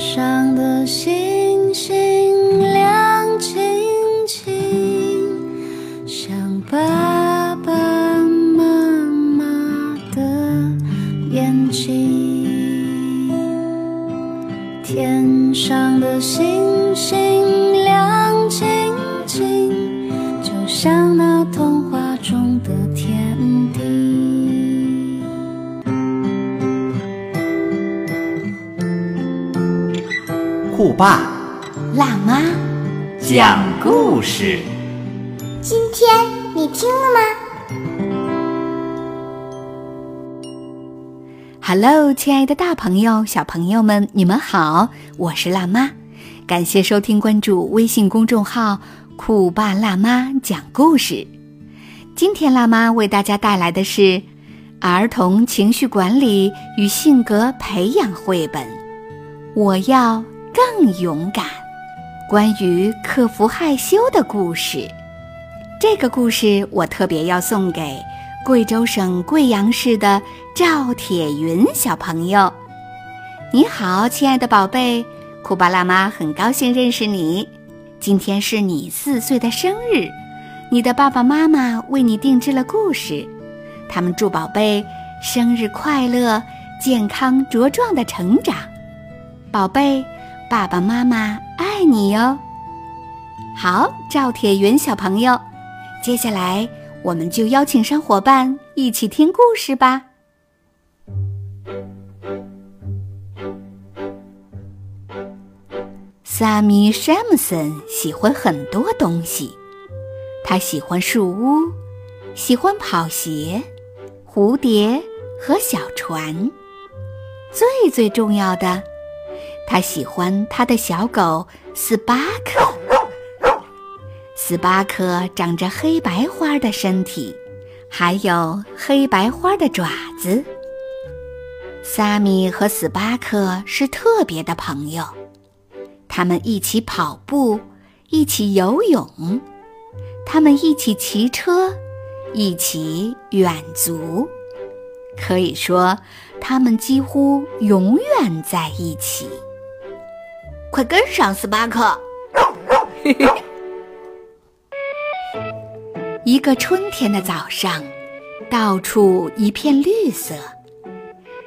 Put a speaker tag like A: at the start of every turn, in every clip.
A: 上的星爸
B: 辣妈
C: 讲故事，
D: 今天你听了吗
B: ？Hello，亲爱的大朋友、小朋友们，你们好，我是辣妈，感谢收听、关注微信公众号“酷爸辣妈讲故事”。今天辣妈为大家带来的是儿童情绪管理与性格培养绘本。我要。更勇敢，关于克服害羞的故事。这个故事我特别要送给贵州省贵阳市的赵铁云小朋友。你好，亲爱的宝贝，酷巴辣妈很高兴认识你。今天是你四岁的生日，你的爸爸妈妈为你定制了故事，他们祝宝贝生日快乐，健康茁壮的成长，宝贝。爸爸妈妈爱你哟。好，赵铁云小朋友，接下来我们就邀请上伙伴一起听故事吧。萨米·山姆森喜欢很多东西，他喜欢树屋，喜欢跑鞋、蝴蝶和小船，最最重要的。他喜欢他的小狗斯巴克。斯巴克长着黑白花的身体，还有黑白花的爪子。萨米和斯巴克是特别的朋友，他们一起跑步，一起游泳，他们一起骑车，一起远足。可以说，他们几乎永远在一起。
E: 快跟上，斯巴克！
B: 一个春天的早上，到处一片绿色，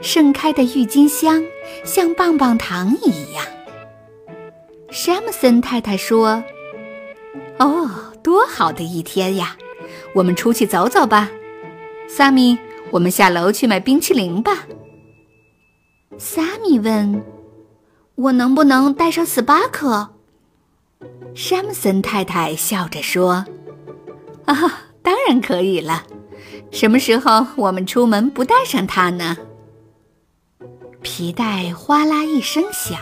B: 盛开的郁金香像棒棒糖一样。山姆森太太说：“哦，多好的一天呀！我们出去走走吧。”萨米，我们下楼去买冰淇淋吧。萨米问。我能不能带上斯巴克？山姆森太太笑着说：“啊，当然可以了。什么时候我们出门不带上它呢？”皮带哗啦一声响，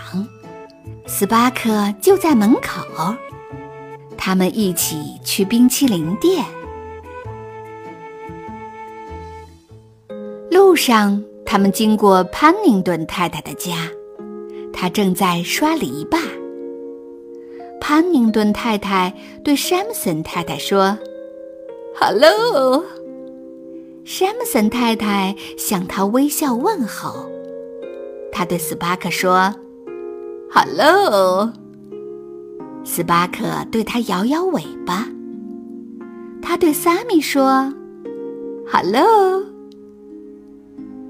B: 斯巴克就在门口。他们一起去冰淇淋店。路上，他们经过潘宁顿太太的家。他正在刷篱笆。潘宁顿太太对山姆森太太说：“Hello。”山姆森太太向他微笑问候。他对斯巴克说：“Hello。”斯巴克对他摇摇尾巴。他对萨米说：“Hello。”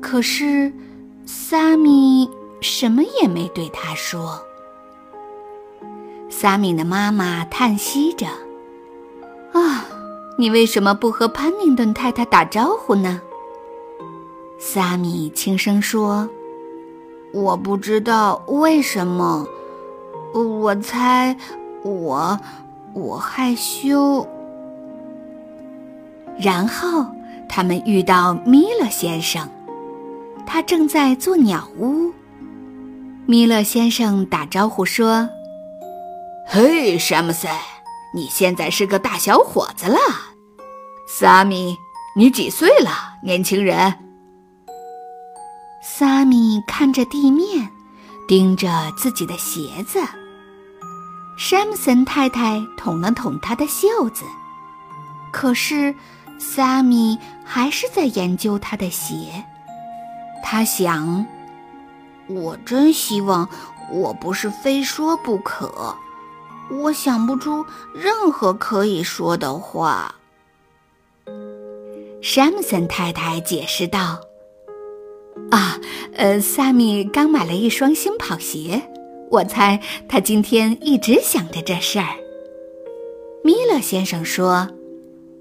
B: 可是，萨米。什么也没对他说。萨米的妈妈叹息着：“啊，你为什么不和潘宁顿太太打招呼呢？”萨米轻声说：“
E: 我不知道为什么，我猜我我害羞。”
B: 然后他们遇到米勒先生，他正在做鸟屋。米勒先生打招呼说：“
F: 嘿，山姆森，你现在是个大小伙子了。萨米，你几岁了，年轻人？”
B: 萨米看着地面，盯着自己的鞋子。山姆森太太捅了捅他的袖子，可是萨米还是在研究他的鞋。他想。
E: 我真希望我不是非说不可。我想不出任何可以说的话。
B: 山姆森太太解释道：“啊，呃，萨米刚买了一双新跑鞋，我猜他今天一直想着这事儿。”米勒先生说：“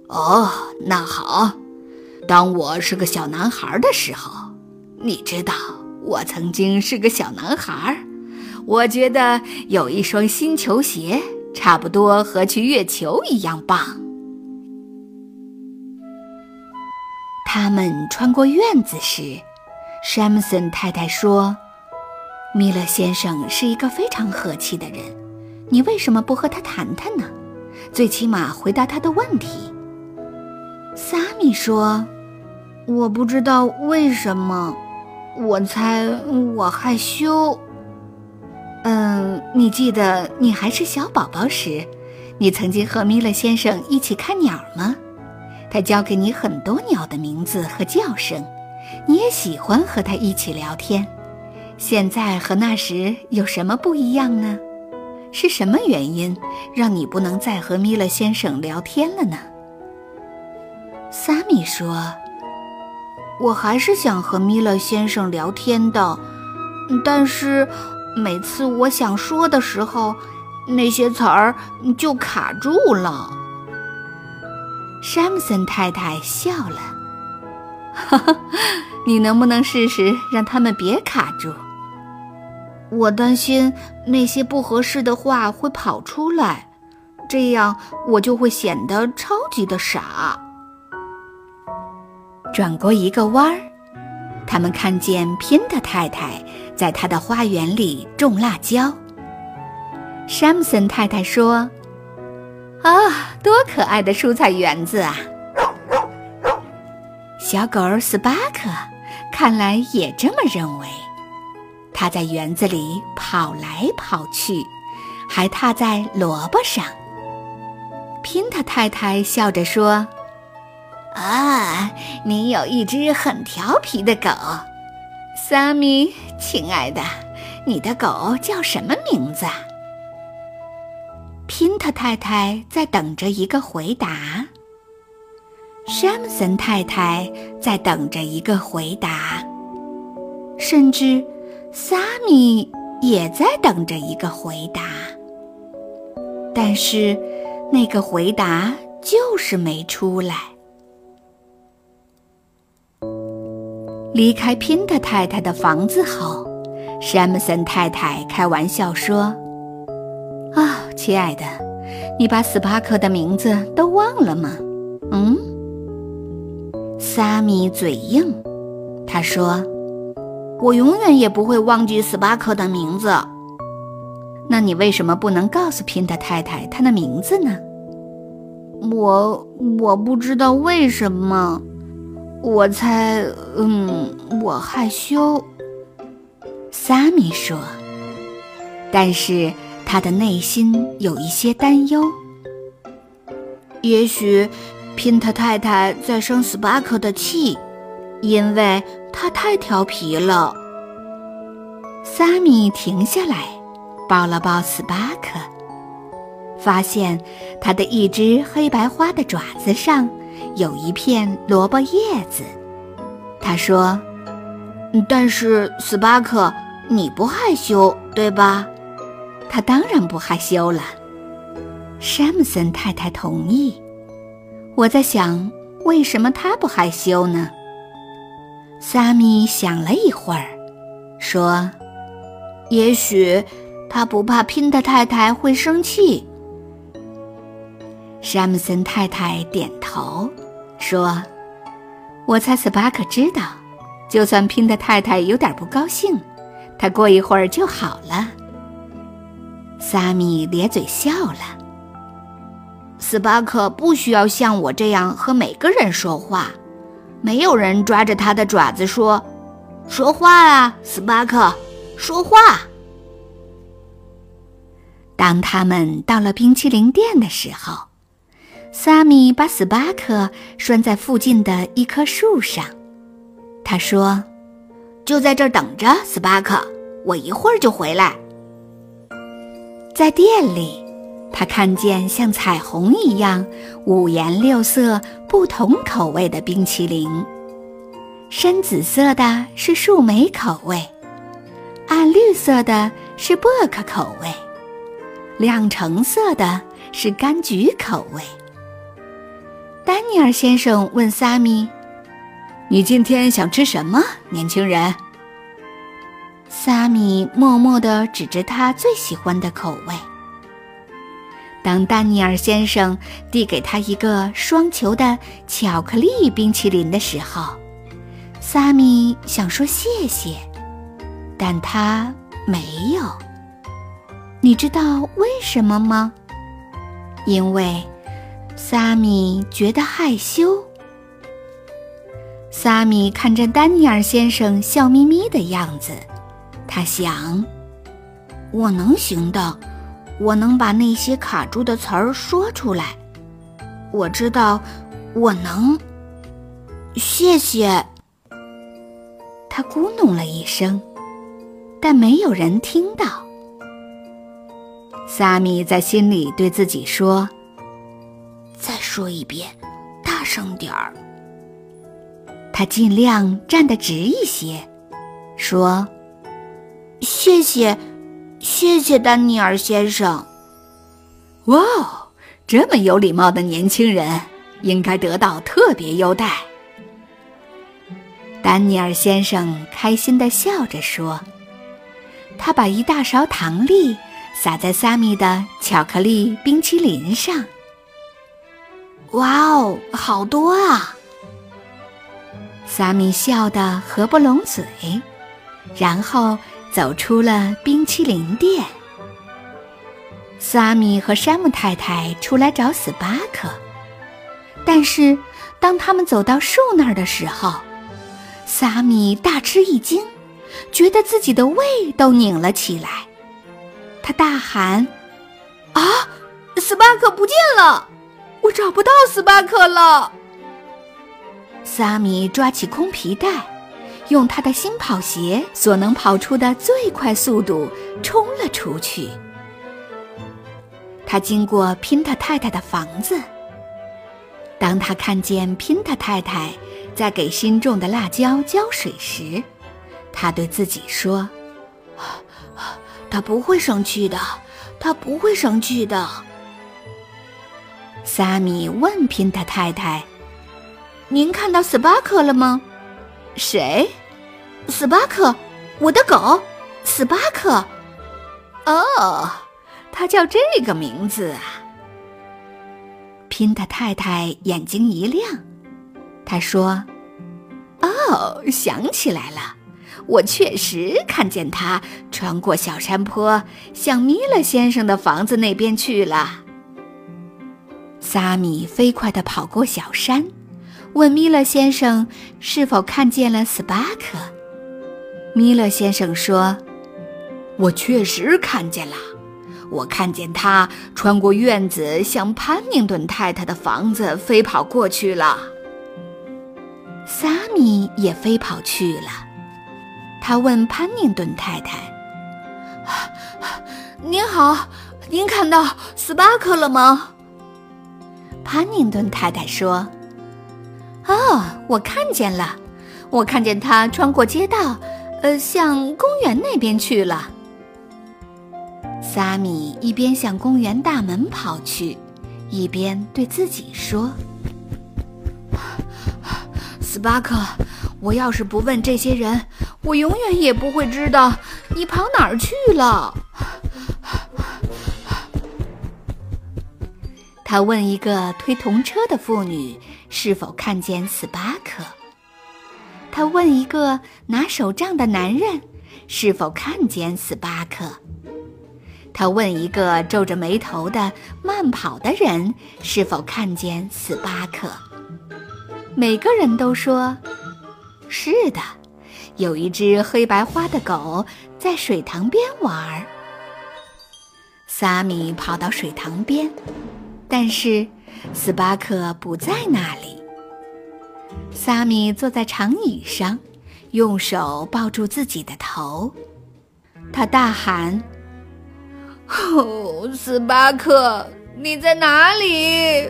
F: 哦，那好。当我是个小男孩的时候，你知道，我曾经是个小男孩。我觉得有一双新球鞋，差不多和去月球一样棒。”
B: 他们穿过院子时，山姆森太太说：“米勒先生是一个非常和气的人，你为什么不和他谈谈呢？最起码回答他的问题。”
E: 萨米说：“我不知道为什么，我猜我害羞。”
B: 嗯，你记得你还是小宝宝时，你曾经和米勒先生一起看鸟吗？他教给你很多鸟的名字和叫声，你也喜欢和他一起聊天。现在和那时有什么不一样呢？是什么原因让你不能再和米勒先生聊天了呢？
E: 萨米说：“我还是想和米勒先生聊天的，但是每次我想说的时候，那些词儿就卡住了。”
B: 山姆森太太笑了，哈哈，你能不能试试让他们别卡住？
E: 我担心那些不合适的话会跑出来，这样我就会显得超级的傻。
B: 转过一个弯儿，他们看见拼特太太在他的花园里种辣椒。山姆森太太说。啊，多可爱的蔬菜园子啊！小狗斯巴克看来也这么认为。它在园子里跑来跑去，还踏在萝卜上。拼特太太笑着说：“
F: 啊，你有一只很调皮的狗，
B: 萨米，亲爱的，你的狗叫什么名字？”宾特太太在等着一个回答，山姆森太太在等着一个回答，甚至萨米也在等着一个回答。但是，那个回答就是没出来。离开拼特太太的房子后，山姆森太太开玩笑说。啊，亲爱的，你把斯巴克的名字都忘了吗？嗯，萨米嘴硬，他说：“
E: 我永远也不会忘记斯巴克的名字。”
B: 那你为什么不能告诉拼特太太他的名字呢？
E: 我我不知道为什么，我猜，嗯，我害羞。
B: 萨米说，但是。他的内心有一些担忧。
E: 也许，宾特太太在生斯巴克的气，因为他太调皮了。
B: 萨米停下来，抱了抱斯巴克，发现他的一只黑白花的爪子上有一片萝卜叶子。他说：“
E: 但是，斯巴克，你不害羞，对吧？”
B: 他当然不害羞了，山姆森太太同意。我在想，为什么他不害羞呢？萨米想了一会儿，说：“
E: 也许他不怕拼的太太会生气。”
B: 山姆森太太点头，说：“我猜斯巴克知道，就算拼的太太有点不高兴，他过一会儿就好了。”萨米咧嘴笑了。
E: 斯巴克不需要像我这样和每个人说话，没有人抓着他的爪子说：“说话啊，斯巴克，说话。”
B: 当他们到了冰淇淋店的时候，萨米把斯巴克拴在附近的一棵树上。他说：“
E: 就在这儿等着，斯巴克，我一会儿就回来。
B: 在店里，他看见像彩虹一样五颜六色、不同口味的冰淇淋。深紫色的是树莓口味，暗绿色的是薄荷口味，亮橙色的是柑橘口味。丹尼尔先生问萨米：“
F: 你今天想吃什么，年轻人？”
B: 萨米默默地指着他最喜欢的口味。当丹尼尔先生递给他一个双球的巧克力冰淇淋的时候，萨米想说谢谢，但他没有。你知道为什么吗？因为萨米觉得害羞。萨米看着丹尼尔先生笑眯眯的样子，他想：“我能行的，我能把那些卡住的词儿说出来。我知道，我能。谢谢。”他咕哝了一声，但没有人听到。萨米在心里对自己说：“说一遍，大声点儿。”他尽量站得直一些，说：“谢谢，谢谢，丹尼尔先生。”
F: 哇哦，这么有礼貌的年轻人，应该得到特别优待。
B: 丹尼尔先生开心地笑着说：“他把一大勺糖粒撒在萨米的巧克力冰淇淋上。哇哦，好多啊！”萨米笑得合不拢嘴，然后走出了冰淇淋店。萨米和山姆太太出来找斯巴克，但是当他们走到树那儿的时候，萨米大吃一惊，觉得自己的胃都拧了起来。他大喊：“
E: 啊，斯巴克不见了！我找不到斯巴克了！”
B: 萨米抓起空皮带，用他的新跑鞋所能跑出的最快速度冲了出去。他经过拼特太太的房子。当他看见拼特太太在给新种的辣椒浇水时，他对自己说：“他不会生气的，他不会生气的。”萨米问 pinta 太太。您看到斯巴克了吗？
F: 谁？
E: 斯巴克，我的狗，斯巴克。
F: 哦，他叫这个名字啊。
B: 拼的太太眼睛一亮，他说：“
F: 哦，想起来了，我确实看见他穿过小山坡，向米勒先生的房子那边去了。”
B: 萨米飞快地跑过小山。问米勒先生是否看见了斯巴克？米勒先生说：“
F: 我确实看见了，我看见他穿过院子，向潘宁顿太太的房子飞跑过去了。”
B: 萨米也飞跑去了。他问潘宁顿太太：“
E: 您好，您看到斯巴克了吗？”
B: 潘宁顿太太说。哦，我看见了，我看见他穿过街道，呃，向公园那边去了。萨米一边向公园大门跑去，一边对自己说：“
E: 斯巴克，我要是不问这些人，我永远也不会知道你跑哪儿去了。”
B: 他问一个推童车的妇女是否看见斯巴克。他问一个拿手杖的男人是否看见斯巴克。他问一个皱着眉头的慢跑的人是否看见斯巴克。每个人都说：“是的，有一只黑白花的狗在水塘边玩。”萨米跑到水塘边。但是，斯巴克不在那里。萨米坐在长椅上，
G: 用手抱住自己的头。他大喊：“
B: 哦，斯巴克，你在哪里？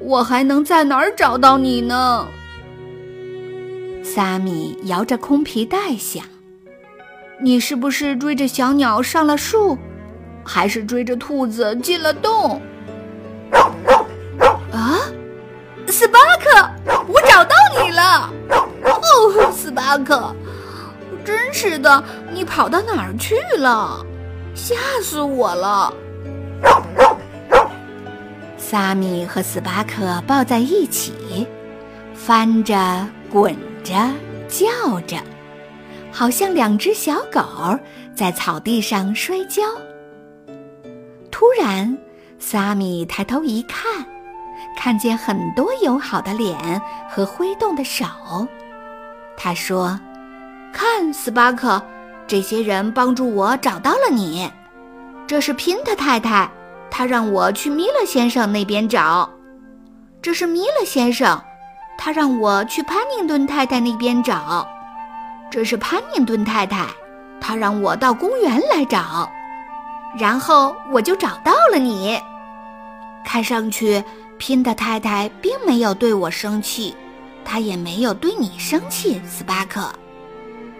B: 我还能在哪儿找到你呢？”
G: 萨米摇着空皮带想：“
B: 你是不是追着小鸟上了树，还是追着兔子进了洞？”斯巴克，我找到你了！哦，斯巴克，真是的，你跑到哪儿去了？吓死我了！
G: 萨米和斯巴克抱在一起，翻着、滚着、叫着，好像两只小狗在草地上摔跤。突然，萨米抬头一看，看见很多友好的脸和挥动的手。他说：“
B: 看，斯巴克，这些人帮助我找到了你。这是拼特太太，她让我去米勒先生那边找。这是米勒先生，他让我去潘宁顿太太那边找。这是潘宁顿太太，她让我到公园来找。然后我就找到了你。看上去拼的太太并没有对我生气。”他也没有对你生气，斯巴克。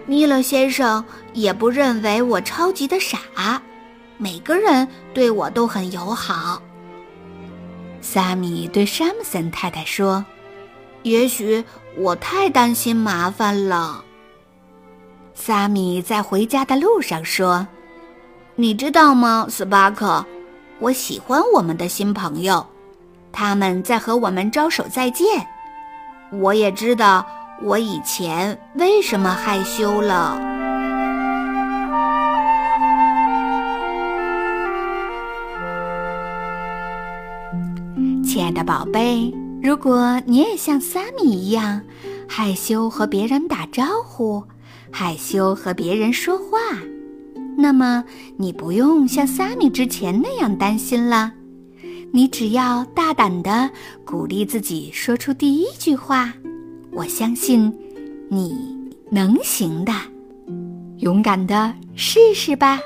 B: 米勒先生也不认为我超级的傻。每个人对我都很友好。
G: 萨米对山姆森太太说：“
B: 也许我太担心麻烦了。”
G: 萨米在回家的路上说：“
B: 你知道吗，斯巴克？我喜欢我们的新朋友，他们在和我们招手再见。”我也知道我以前为什么害羞了，
G: 亲爱的宝贝。如果你也像萨米一样害羞和别人打招呼，害羞和别人说话，那么你不用像萨米之前那样担心了。你只要大胆的鼓励自己说出第一句话，我相信你能行的，勇敢的试试吧。